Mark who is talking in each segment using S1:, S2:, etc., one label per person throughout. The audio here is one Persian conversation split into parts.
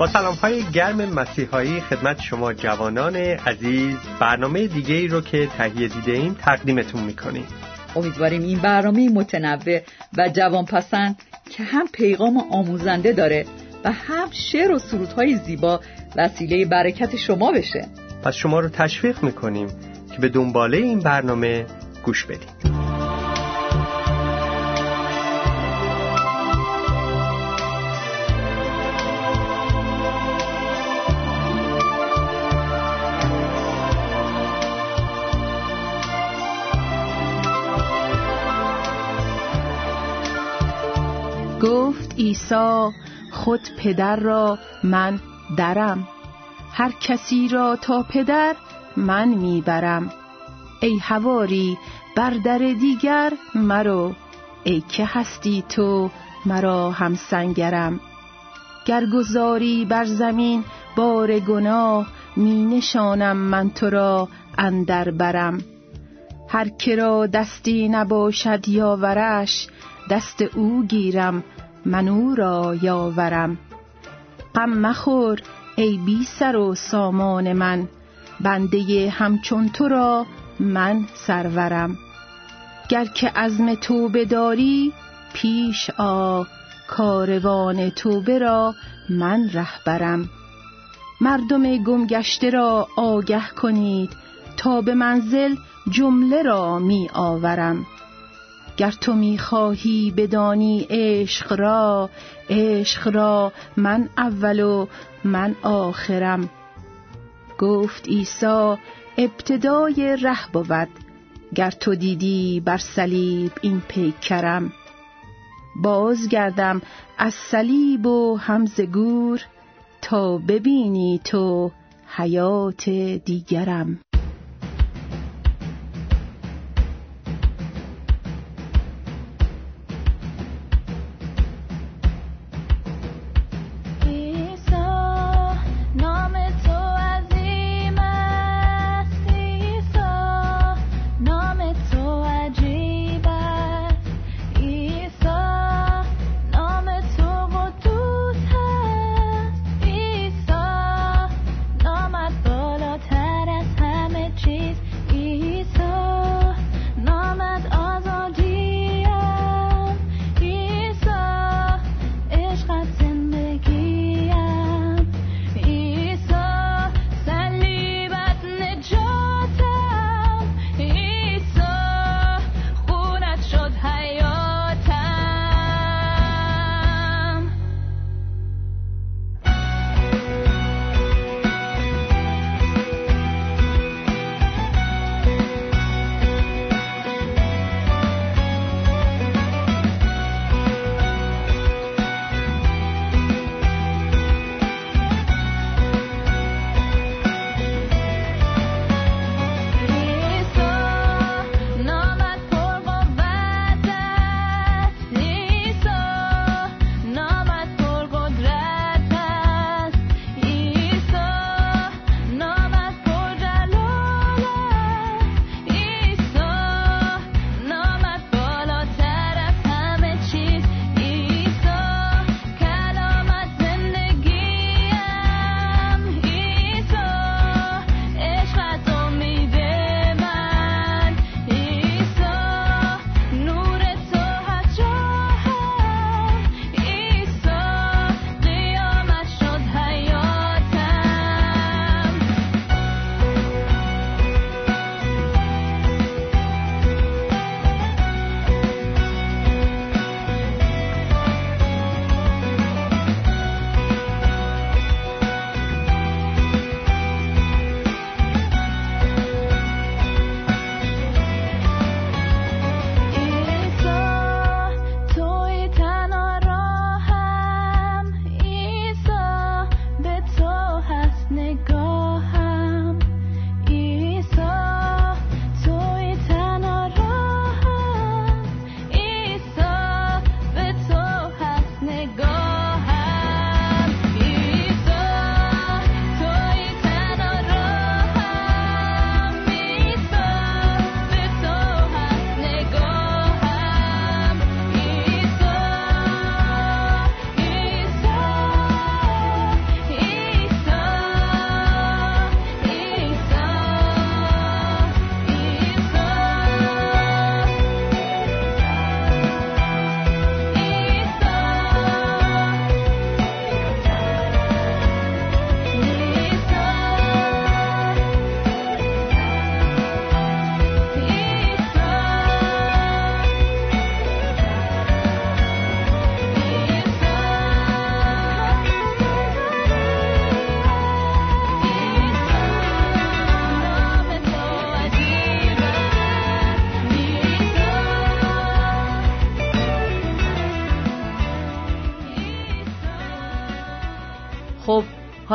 S1: با سلام های گرم مسیحایی خدمت شما جوانان عزیز برنامه دیگه ای رو که تهیه دیده ایم تقدیمتون می‌کنیم.
S2: امیدواریم این برنامه متنوع و جوان پسند که هم پیغام آموزنده داره و هم شعر و سرودهای زیبا وسیله برکت شما بشه.
S1: پس شما رو تشویق می‌کنیم که به دنباله این برنامه گوش بدید.
S3: گفت عیسی خود پدر را من درم. هر کسی را تا پدر من می‌برم. ای هواری بر در دیگر مرو. ای که هستی تو مرا هم سنگرم گر گذاری بر زمین بار گناه می نشانم من تو را اندر برم. هر کرا دستی نباشد یاورش دست او گیرم. من او را یاورم. غم مخور ای بی سر و سامان من. بنده همچون تو را من سرورم. گر که عزم تو بداری پیش آ کاروان توبه را من رهبرم. مردم گمگشته را آگه کنید تا به منزل جمله را می آورم. گر تو می خواهی بدانی عشق را عشق را من اول و من آخرم. گفت عیسی ابتدای ره بود گر تو دیدی بر صلیب این پیکرم. بازگردم از صلیب و همز گور تا ببینی تو حیات دیگرم.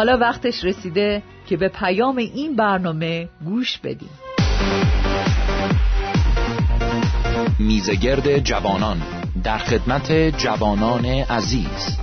S2: حالا وقتش رسیده که به پیام این برنامه گوش بدیم.
S4: میزگرد جوانان در خدمت جوانان عزیز.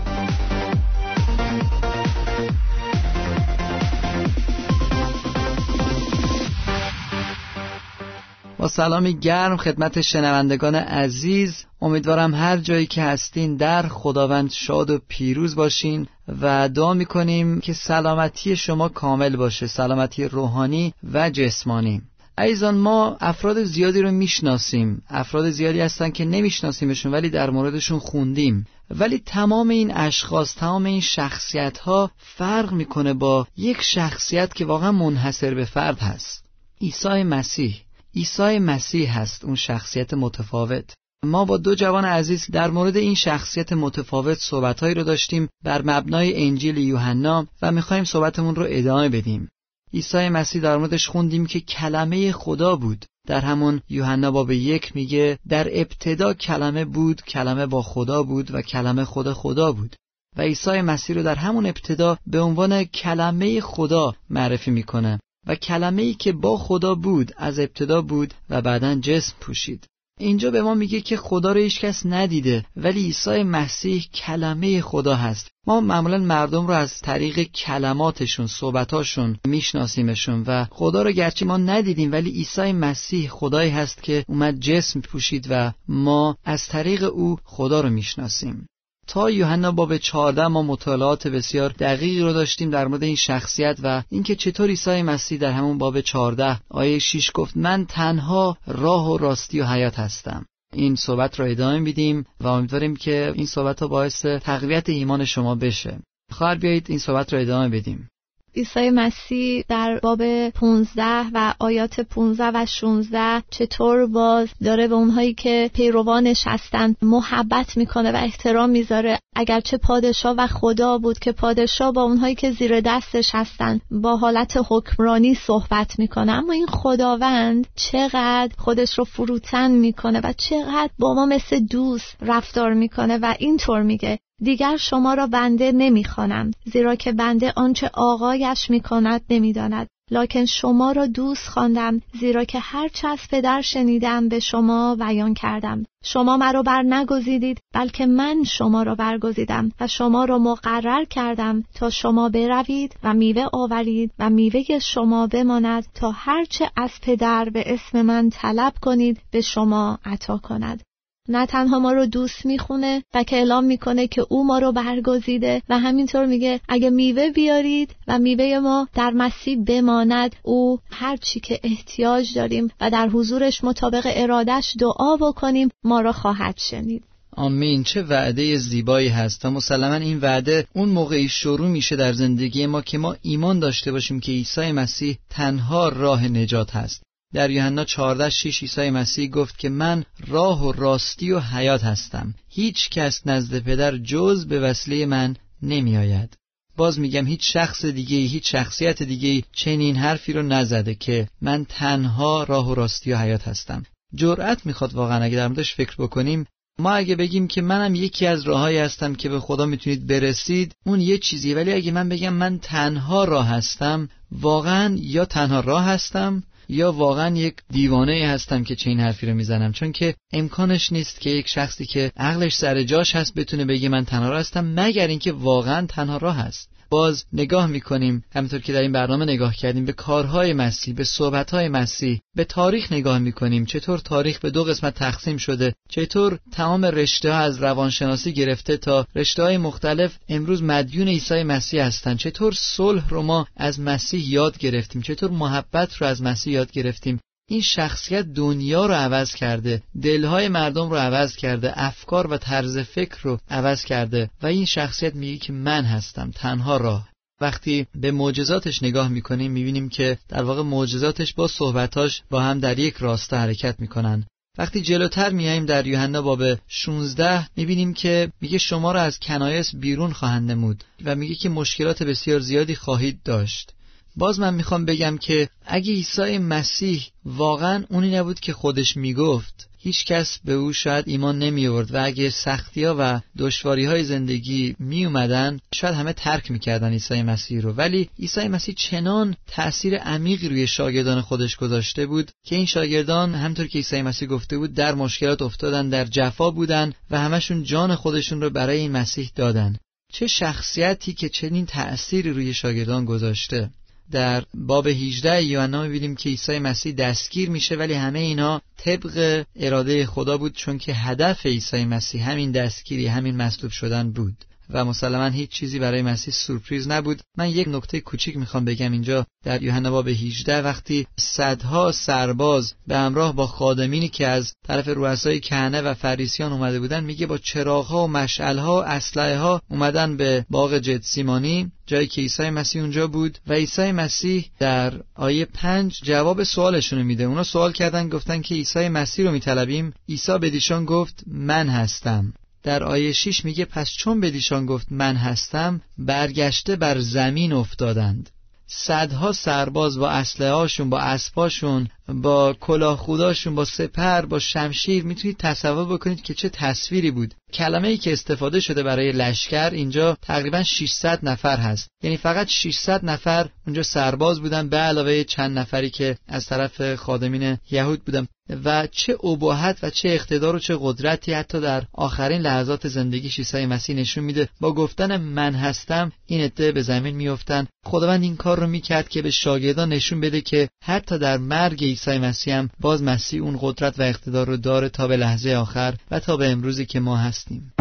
S5: با سلامی گرم خدمت شنوندگان عزیز امیدوارم هر جایی که هستین در خداوند شاد و پیروز باشین. و دعا می‌کنیم که سلامتی شما کامل باشه سلامتی روحانی و جسمانی. عزیزان ما افراد زیادی رو می‌شناسیم. افراد زیادی هستن که نمیشناسیمشون ولی در موردشون خوندیم. ولی تمام این اشخاص تمام این شخصیت ها فرق می‌کنه با یک شخصیت که واقعا منحصر به فرد هست. عیسی مسیح. عیسی مسیح هست اون شخصیت متفاوت. ما با دو جوان عزیز در مورد این شخصیت متفاوت صحبتهایی رو داشتیم بر مبنای انجیل یوحنا و می‌خوایم صحبتمون رو ادامه بدیم. عیسی مسیح در موردش خوندیم که کلمه خدا بود. در همون یوحنا باب یک میگه در ابتدا کلمه بود کلمه با خدا بود و کلمه خدا خدا بود. و عیسی مسیح رو در همون ابتدا به عنوان کلمه خدا معرفی می‌کنه. و کلمه ای که با خدا بود از ابتدا بود و بعدا جسم پوشید. اینجا به ما میگه که خدا رو هیچ کس ندیده ولی عیسی مسیح کلمه خدا هست. ما معمولا مردم رو از طریق کلماتشون صحبتاشون میشناسیمشون و خدا رو گرچه ما ندیدیم ولی عیسی مسیح خدایی هست که اومد جسم پوشید و ما از طریق او خدا رو می‌شناسیم. تا یوحنا باب 14 ما مطالعات بسیار دقیقی رو داشتیم در مورد این شخصیت و اینکه چطور عیسی مسیح در همون باب 14 آیه 6 گفت من تنها راه و راستی و حیات هستم. این صحبت رو ادامه میدیم و امیدواریم که این صحبت ها باعث تقویت ایمان شما بشه. خواهر بیایید این صحبت رو ادامه بدیم.
S6: عیسی مسیح در باب 15 و آیات 15 و 16 چطور باز داره به اونهایی که پیروانش هستند محبت می‌کنه و احترام می‌ذاره. اگرچه پادشاه و خدا بود که پادشاه با اونهایی که زیر دستش هستند با حالت حکمرانی صحبت می‌کنه. اما این خداوند چقدر خودش رو فروتن می‌کنه و چقدر با ما مثل دوست رفتار می‌کنه و اینطور میگه. دیگر شما را بنده نمی‌خوانم زیرا که بنده آنچه آقایش می‌کند نمی‌داند. لکن شما را دوست خواندم زیرا که هرچه از پدر شنیدم به شما بیان کردم. شما مرا بر نگزیدید بلکه من شما را برگزیدم و شما را مقرر کردم تا شما بروید و میوه آورید و میوه شما بماند تا هرچه از پدر به اسم من طلب کنید به شما عطا کند. نه تنها ما رو دوست می‌خونه و که اعلام می‌کنه که او ما رو برگزیده و همینطور میگه اگه میوه بیارید و میوه ما در مسیح بماند او هر چی که احتیاج داریم و در حضورش مطابق ارادش دعا بکنیم ما را خواهد شنید.
S5: آمین. چه وعده زیبایی هست. و مسلما این وعده اون موقعی شروع میشه در زندگی ما که ما ایمان داشته باشیم که عیسی مسیح تنها راه نجات هست. در یوحنا 14 6 عیسی مسیح گفت که من راه و راستی و حیات هستم. هیچ کس نزد پدر جز به وسیله من نمی آید. باز میگم هیچ شخص دیگه هیچ شخصیت دیگه چنین حرفی رو نزده که من تنها راه و راستی و حیات هستم. جرأت می‌خواد واقعا اگه در موردش فکر بکنیم ما اگه بگیم که منم یکی از راههایی هستم که به خدا می‌تونید برسید اون یه چیزی ولی اگه من بگم من تنها راه هستم واقعا یا تنها راه هستم یا واقعا یک دیوانه هستم که چه حرفی رو می‌زنم؟ چون که امکانش نیست که یک شخصی که عقلش سر جاش هست بتونه بگه من تنها هستم مگر اینکه واقعا تنها راه هست. باز نگاه می‌کنیم. همینطور که در این برنامه نگاه کردیم به کارهای مسیح به صحبتهای مسیح به تاریخ نگاه می‌کنیم. چطور تاریخ به دو قسمت تقسیم شده؟ چطور تمام رشته ها از روانشناسی گرفته تا رشته های مختلف امروز مدیون عیسی مسیح هستند؟ چطور صلح رو ما از مسیح یاد گرفتیم؟ چطور محبت رو از مسیح یاد گرفتیم؟ این شخصیت دنیا رو عوض کرده دلهای مردم رو عوض کرده افکار و طرز فکر رو عوض کرده و این شخصیت میگه که من هستم تنها راه. وقتی به معجزاتش نگاه می‌کنیم می‌بینیم که در واقع معجزاتش با صحبتاش با هم در یک راستا حرکت می‌کنن. وقتی جلوتر میاییم در یوحنا باب 16 می‌بینیم که میگه شما را از کنایس بیرون خواهند نمود و میگه که مشکلات بسیار زیادی خواهید داشت. باز من می‌خوام بگم که اگه عیسی مسیح واقعا اونی نبود که خودش می‌گفت هیچ کس به او شاید ایمان نمی آورد و اگه سختی ها و دشواری های زندگی می اومدن شاید همه ترک می‌کردن عیسی مسیح رو. ولی عیسی مسیح چنان تأثیر عمیقی روی شاگردان خودش گذاشته بود که این شاگردان همطور که عیسی مسیح گفته بود در مشکلات افتادن در جفا بودن و همشون جان خودشون رو برای این مسیح دادن. چه شخصیتی که چنین تأثیری روی شاگردان گذاشته. در باب 18 یوحنا می‌بینیم که عیسی مسیح دستگیر میشه ولی همه اینا طبق اراده خدا بود چون که هدف عیسی مسیح همین دستگیری همین مصلوب شدن بود. و مسلما هیچ چیزی برای مسیح سورپریز نبود. من یک نکته کوچیک می‌خوام بگم اینجا. در یوحنا باب 18 وقتی صدها سرباز به همراه با خادمینی که از طرف رؤسای کهنه و فریسیان اومده بودن میگه با چراغها و مشعلها اسلحه ها اومدن به باغ جتسیمانی جایی که عیسی مسیح اونجا بود. و عیسی مسیح در آیه پنج جواب سوالشون میده. اونا سوال کردن گفتن که عیسی مسیح رو میطلبیم. عیسی به دیشان گفت من هستم. در آیه 6 میگه پس چون به دیشان گفت من هستم برگشته بر زمین افتادند. صدها سرباز با اسلحه هاشون با اسباشون با کلاه خوداشون با سپر با شمشیر می‌تونید تصور بکنید که چه تصویری بود. کلمه ای که استفاده شده برای لشکر اینجا تقریبا 600 نفر هست. یعنی فقط 600 نفر اونجا سرباز بودن به علاوه چند نفری که از طرف خادمین یهود بودن. و چه ابهت و چه اقتدار و چه قدرتی حتی در آخرین لحظات زندگی عیسی مسیح نشون میده. با گفتن من هستم این عده به زمین میافتند خداوند این کار رو می‌کرد که به شاگردان نشون بده که حتی در مرگ عیسی مسیح هم باز مسیح اون قدرت و اقتدار رو داره تا به لحظه آخر و تا به امروزی که ما هستیم.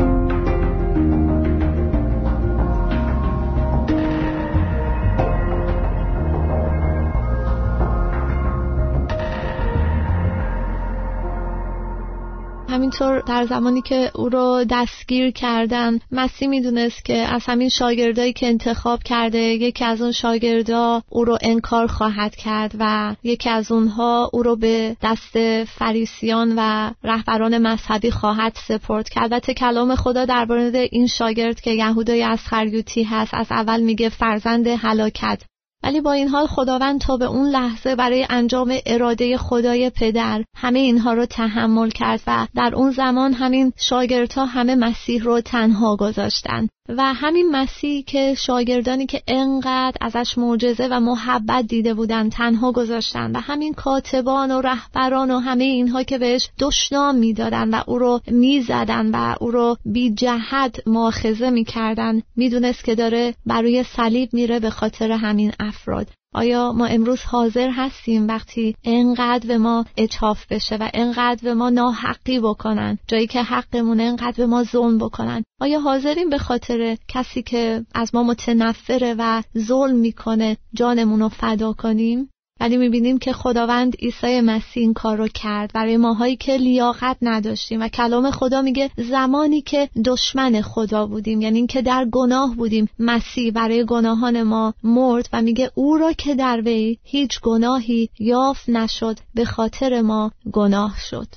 S6: همینطور در زمانی که او رو دستگیر کردن مسیح می‌دونست که از همین شاگردایی که انتخاب کرده یکی از اون شاگردا او رو انکار خواهد کرد و یکی از اونها او رو به دست فریسیان و رهبران مذهبی خواهد سپرد که البته کلام خدا درباره این شاگرد که یهودای از خریوتی هست از اول میگه فرزند هلاکت. ولی با این حال خداوند تا به اون لحظه برای انجام اراده خدای پدر همه اینها رو تحمل کرد و در اون زمان همین شاگردها همه مسیح رو تنها گذاشتن. و همین مسیح که شاگردانی که انقدر ازش معجزه و محبت دیده بودن تنها گذاشتن و همین کاتبان و رهبران و همه اینها که بهش دشنام می‌دادن و او رو می‌زدن و او رو بی جهت ماخذه می‌کردن می‌دونست که داره برای صلیب میره به خاطر همین افراد. آیا ما امروز حاضر هستیم وقتی انقدر به ما اچاف بشه و انقدر به ما ناحقی بکنن جایی که حقمون انقدر به ما ظلم بکنن؟ آیا حاضریم به خاطر کسی که از ما متنفره و ظلم می‌کنه جانمون رو فدا کنیم؟ ولی می‌بینیم که خداوند عیسی مسیح این کار رو کرد. برای ماهایی که لیاقت نداشتیم و کلام خدا میگه زمانی که دشمن خدا بودیم یعنی اینکه در گناه بودیم. مسیح برای گناهان ما مرد و میگه او را که در وی هیچ گناهی یافت نشد به خاطر ما گناه شد.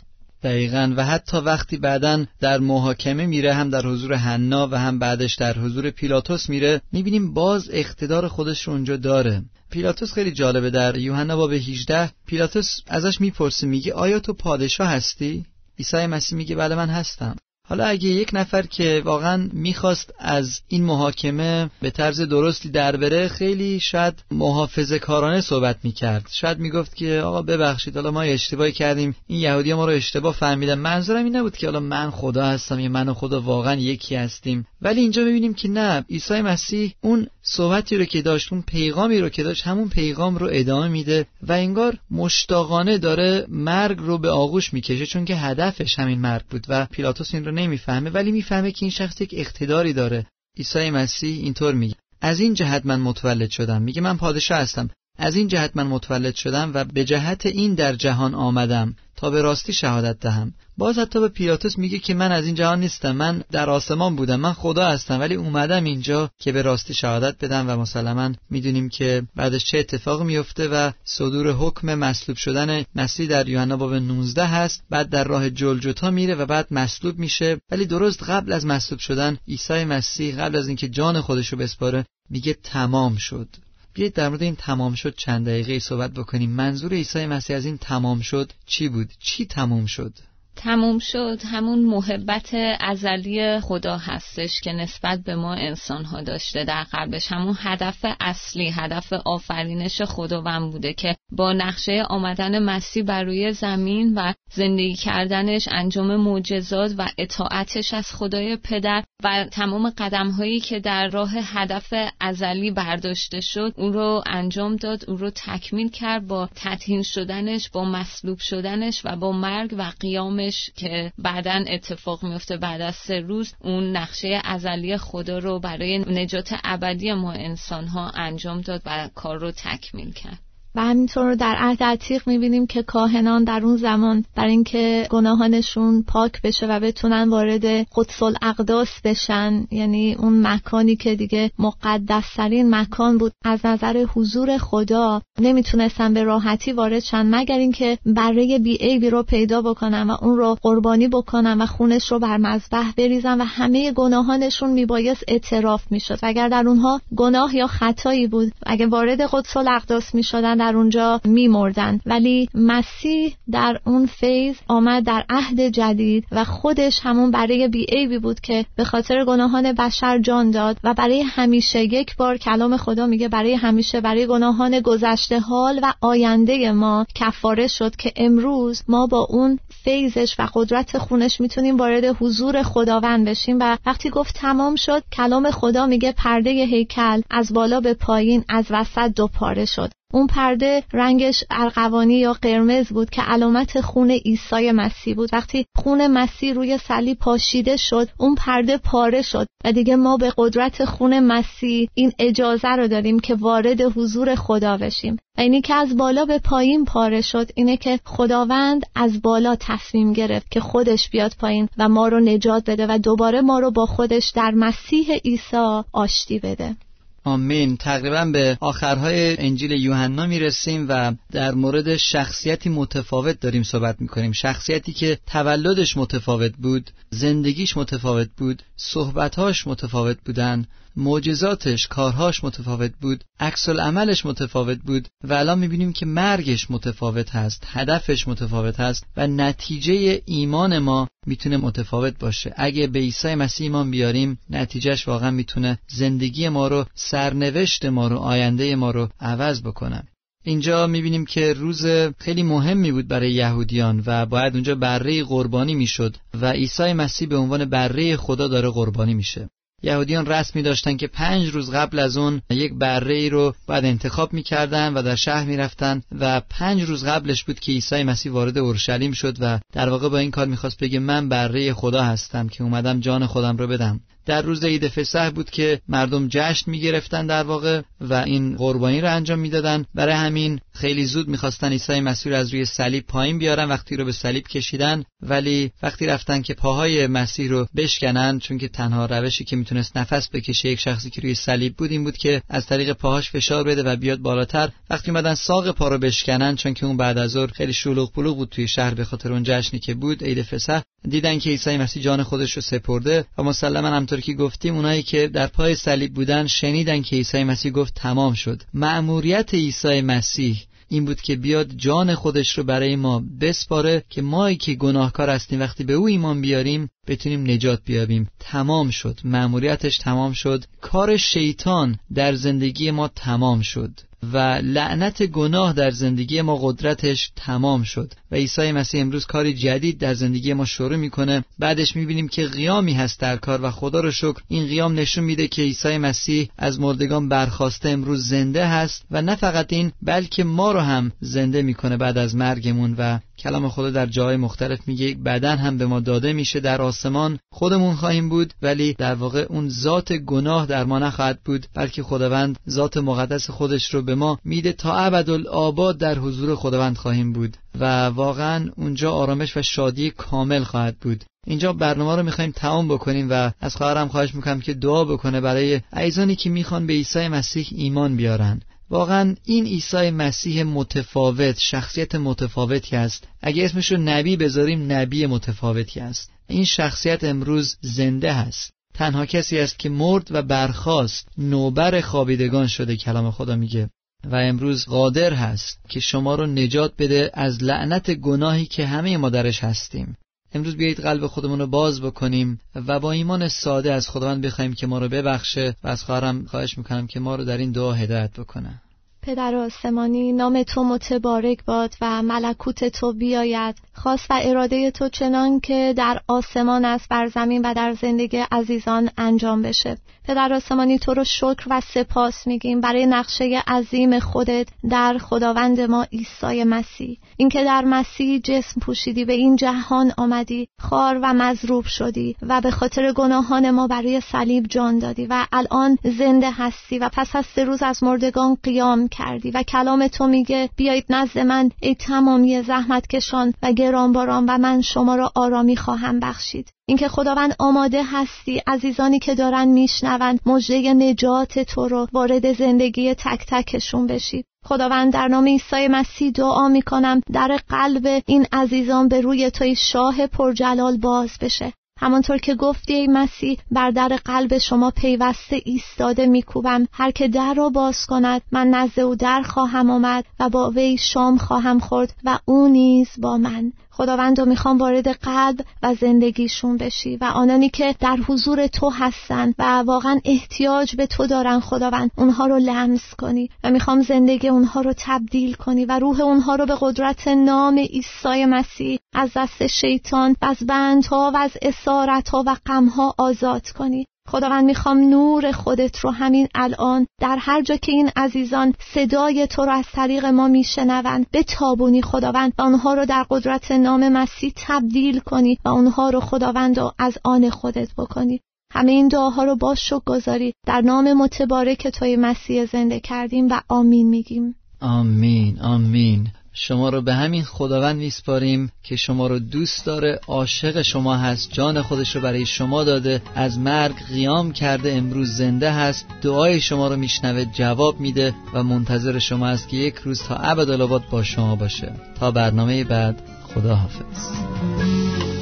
S5: دقیقا. و حتی وقتی بعدا در محاکمه میره هم در حضور حنا و هم بعدش در حضور پیلاتوس میره می‌بینیم باز اقتدار خودش رو اونجا داره. پیلاتوس خیلی جالبه. در یوحنا باب 18 پیلاتوس ازش می‌پرسه میگه آیا تو پادشاه هستی؟ عیسی مسیح میگه بله من هستم. حالا اگه یک نفر که واقعا می‌خواست از این محاکمه به طرز درستی در بره خیلی شاید محافظه کارانه صحبت می‌کرد. شاید می‌گفت که آقا ببخشید حالا ما اشتباهی کردیم. این یهودی ما رو اشتباه فهمیدن. منظورم این نبود که حالا من خدا هستم یا من و خدا واقعا یکی هستیم. ولی اینجا می‌بینیم که نه. عیسی مسیح اون صحبتی رو که داشت اون پیغامی رو که داشت همون پیغام رو ادامه میده و انگار مشتاقانه داره مرگ رو به آغوش می‌کشه چون که هدفش همین مرگ بود و پیلاتوس این رو نمی‌فهمه ولی می‌فهمه که این شخص یک اقتداری داره. عیسی مسیح اینطور میگه. از این جهت من متولد شدم. میگه من پادشاه هستم. از این جهت من متولد شدم و به جهت این در جهان آمدم تا به راستی شهادت دهم. باز حتی به پیلاتوس میگه که من از این جهان نیستم. من در آسمان بودم. من خدا هستم. ولی اومدم اینجا که به راستی شهادت بدم و مسلما می‌دونیم که بعدش چه اتفاق میفته و صدور حکم مصلوب شدن مسیح در یوحنا باب 19 هست. بعد در راه جلجتا میره و بعد مصلوب میشه. ولی درست قبل از مصلوب شدن عیسی مسیح قبل از اینکه جان خودش رو بسپاره میگه تمام شد. بیایید در مورد این تمام شد چند دقیقه صحبت بکنیم. منظور عیسی مسیح از این تمام شد چی بود؟ چی تمام شد؟
S3: تموم شد همون محبت ازلی خدا هستش که نسبت به ما انسان ها داشته در قلبش. همون هدف اصلی هدف آفرینش خداوند بوده که با نقشه آمدن مسیح بر روی زمین و زندگی کردنش انجام معجزات و اطاعتش از خدای پدر و تمام قدم هایی که در راه هدف ازلی برداشته شد اون رو انجام داد اون رو تکمیل کرد با تطهین شدنش با مصلوب شدنش و با مرگ و قیامش که بعدا اتفاق میفته بعد از سه روز. اون نقشه ازلی خدا رو برای نجات ابدی ما انسان ها انجام داد و کار رو تکمیل کرد.
S6: و همینطور در عهد عتیق می‌بینیم که کاهنان در اون زمان برای اینکه گناهانشون پاک بشه و بتونن وارد قدس الاقداس بشن یعنی اون مکانی که دیگه مقدسترین مکان بود. از نظر حضور خدا نمی‌تونستن به راحتی وارد شن مگر اینکه برای بی عیبی رو پیدا بکنن و اون رو قربانی بکنن و خونش رو بر مذبح بریزن و همه گناهانشون میبایست اعتراف می‌شد. اگر در اونها گناه یا خطایی بود اگر وارد قدس الاقداس می‌شدن در اونجا میمردن. ولی مسیح در اون فیض آمد در عهد جدید و خودش همون برای بیعیبی بود که به خاطر گناهان بشر جان داد و برای همیشه یک بار کلام خدا میگه برای همیشه برای گناهان گذشته حال و آینده ما کفاره شد که امروز ما با اون فیضش و قدرت خونش می‌تونیم وارد حضور خداوند بشیم و وقتی گفت تمام شد کلام خدا میگه پرده هیکل از بالا به پایین از وسط دو پاره شد. اون پرده رنگش ارغوانی یا قرمز بود که علامت خون عیسی مسیح بود. وقتی خون مسیح روی صلیب پاشیده شد اون پرده پاره شد و دیگه ما به قدرت خون مسیح این اجازه رو داریم که وارد حضور خدا بشیم. و اینی که از بالا به پایین پاره شد اینه که خداوند از بالا تصمیم گرفت که خودش بیاد پایین و ما رو نجات بده و دوباره ما رو با خودش در مسیح عیسی آشتی بده.
S5: آمین. تقریبا به آخرهای انجیل یوحنا می‌رسیم و در مورد شخصیتی متفاوت داریم صحبت می‌کنیم. شخصیتی که تولدش متفاوت بود زندگیش متفاوت بود صحبتهاش متفاوت بودن معجزاتش کارهاش متفاوت بود عکس عملش متفاوت بود و الان می‌بینیم که مرگش متفاوت هست هدفش متفاوت هست و نتیجه ایمان ما می‌تونه متفاوت باشه. اگه به عیسی مسیح ایمان بیاریم نتیجهش واقعا می‌تونه زندگی ما رو سرنوشت ما رو آینده ما رو عوض بکنه. اینجا می‌بینیم که روز خیلی مهمی بود برای یهودیان و باید اونجا بره قربانی می‌شد و عیسی مسیح به عنوان بره خدا داره قربانی میشه. یهودیان رسمی داشتن که پنج روز قبل از اون یک بره رو باید انتخاب می‌کردن و در شهر می‌رفتن و پنج روز قبلش بود که عیسی مسیح وارد اورشلیم شد و در واقع با این کار می‌خواست بگه من بره خدا هستم که اومدم جان خودم رو بدم. در روز عید فسح بود که مردم جشن می‌گرفتن در واقع و این قربانی رو انجام می‌دادن. برای همین خیلی زود می‌خواستن عیسی مسیح رو از روی صلیب پایین بیارن وقتی رو به صلیب کشیدن ولی وقتی رفتن که پاهای مسیح رو بشکنن چون که تنها روشی که می‌تونست نفس بکشه یک شخصی که روی صلیب بود این بود که از طریق پاهاش فشار بده و بیاد بالاتر. وقتی اومدن ساق پا رو بشکنن چون که اون بعد از ظهر خیلی شلوغ پلوغ بود توی شهر به خاطر اون جشنی که بود عید فسح دیدن که عیسی مسیح جان خودش رو سپرده و مسلما همطور که گفتیم اونایی که در پای صلیب بودن شنیدن که عیسی مسیح گفت تمام شد. مأموریت عیسی مسیح این بود که بیاد جان خودش رو برای ما بسپاره که مایی که گناهکار هستیم وقتی به او ایمان بیاریم بتونیم نجات بیابیم. تمام شد. مأموریتش تمام شد. کار شیطان در زندگی ما تمام شد. و لعنت گناه در زندگی ما قدرتش تمام شد. و عیسی مسیح امروز کاری جدید در زندگی ما شروع می‌کنه. بعدش می‌بینیم که قیامی هست در کار و خدا رو شکر این قیام نشون میده که عیسی مسیح از مردگان برخواسته امروز زنده هست. و نه فقط این بلکه ما رو هم زنده می‌کنه بعد از مرگمون و کلام خدا در جای مختلف میگه بدن هم به ما داده میشه در آسمان. خودمون خواهیم بود ولی در واقع اون ذات گناه در ما نخواهد بود بلکه خداوند ذات مقدس خودش رو به ما میده تا ابدالآباد در حضور خداوند خواهیم بود. و واقعا اونجا آرامش و شادی کامل خواهد بود. اینجا برنامه رو می‌خوایم تمام بکنیم و از خواهرم خواهش می‌کنم که دعا بکنه برای عیزانی که می‌خوان به عیسی مسیح ایمان بیارن. واقعا این عیسی مسیح متفاوت شخصیت متفاوتی است. اگه اسمش رو نبی بذاریم نبی متفاوتی است. این شخصیت امروز زنده هست. تنها کسی است که مرد و برخاست نوبر خوابیدگان شده کلام خدا میگه. و امروز قادر هست که شما رو نجات بده از لعنت گناهی که همه ما درش هستیم. امروز بیایید قلب خودمون رو باز بکنیم و با ایمان ساده از خداوند بخوایم که ما رو ببخشه و از خواهرم خواهش می‌کنم که ما رو در این دعا هدایت بکنه.
S6: پدر آسمانی نام تو متبارک باد و ملکوت تو بیاید. خواست و اراده تو چنان که در آسمان است بر زمین و در زندگی عزیزان انجام بشه. پدر آسمانی تو رو شکر و سپاس میگیم. برای نقشه عظیم خودت در خداوند ما عیسی مسیح. اینکه در مسیح جسم پوشیدی به این جهان آمدی خار و مضروب شدی و به خاطر گناهان ما برای صلیب جان دادی و الان زنده هستی و پس از سه روز از مردگان قیام کردی و کلام تو میگه بیایید نزد من ای تمامی زحمت کشان و گرانباران و من شما را آرامی خواهم بخشید. اینکه خداوند آماده هستی عزیزانی که دارن میشنوند مژده نجات تو رو وارد زندگی تک تکشون بشید خداوند در نام عیسی مسیح دعا می‌کنم در قلب این عزیزان به روی توی شاه پرجلال باز بشه. همانطور که گفتی ای مسیح بر در قلب شما پیوسته ایستاده میکوبم. هر که در را باز کند من نزد او در خواهم آمد و با وی شام خواهم خورد و او نیز با من. خداوند و می‌خوام وارد قلب و زندگیشون بشی و آنانی که در حضور تو هستن و واقعا احتیاج به تو دارن خداوند اونها رو لمس کنی و می‌خوام زندگی اونها رو تبدیل کنی و روح اونها رو به قدرت نام عیسی مسیح از دست شیطان و از بندها و از اسارتها و غمها آزاد کنی. خداوند می‌خوام نور خودت رو همین الان در هر جا که این عزیزان صدای تو رو از طریق ما میشنوند به تابونی خداوند و آنها رو در قدرت نام مسیح تبدیل کنی و آنها رو خداوند رو از آن خودت بکنی. همه این دعاها رو با شک گذاری در نام متبارک توی مسیح زنده کردیم و آمین میگیم.
S5: آمین آمین. شما رو به همین خداوند میسپاریم که شما رو دوست داره عاشق شما هست جان خودش رو برای شما داده از مرگ قیام کرده امروز زنده هست دعای شما رو میشنوه جواب میده و منتظر شما است که یک روز تا ابدالآباد با شما باشه. تا برنامه بعد خدا حافظ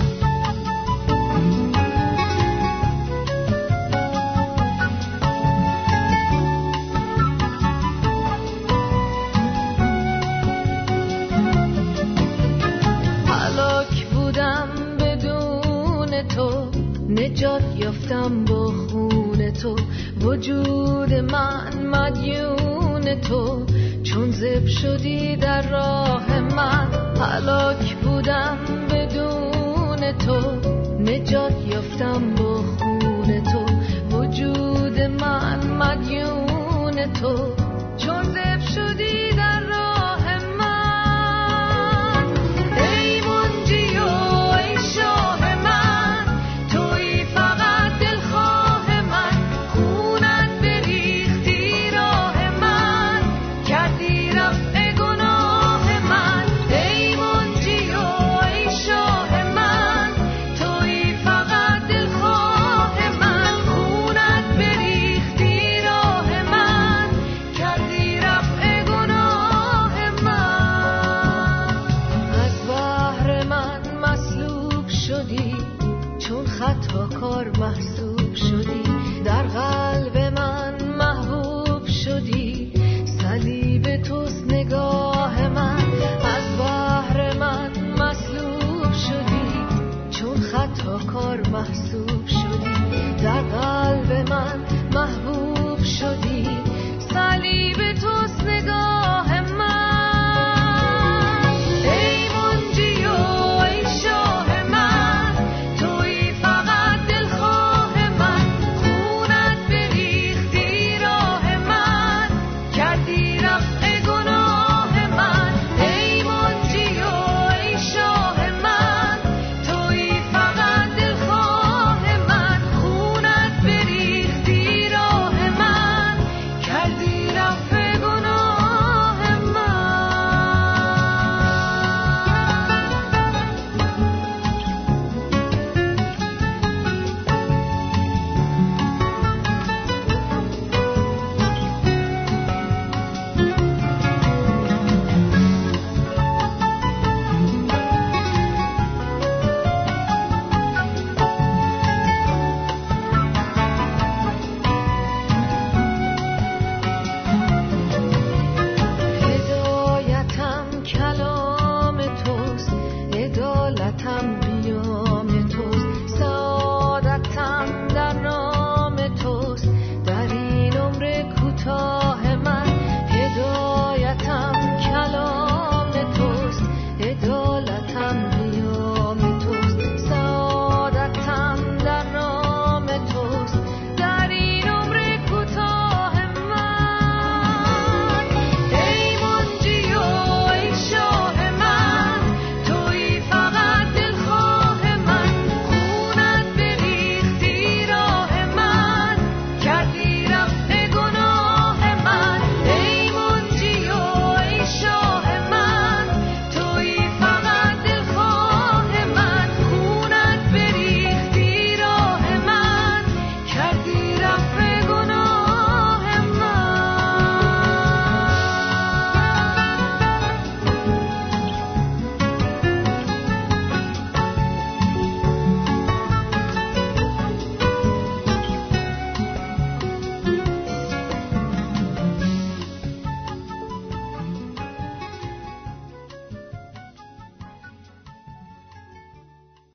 S7: یافتم با خون تو وجود من مدیون تو. چون زب شدی در راه من حلاک بودم بدون تو. نجات یافتم با خون تو وجود من مدیون تو. چون زب شدی در
S8: محسوب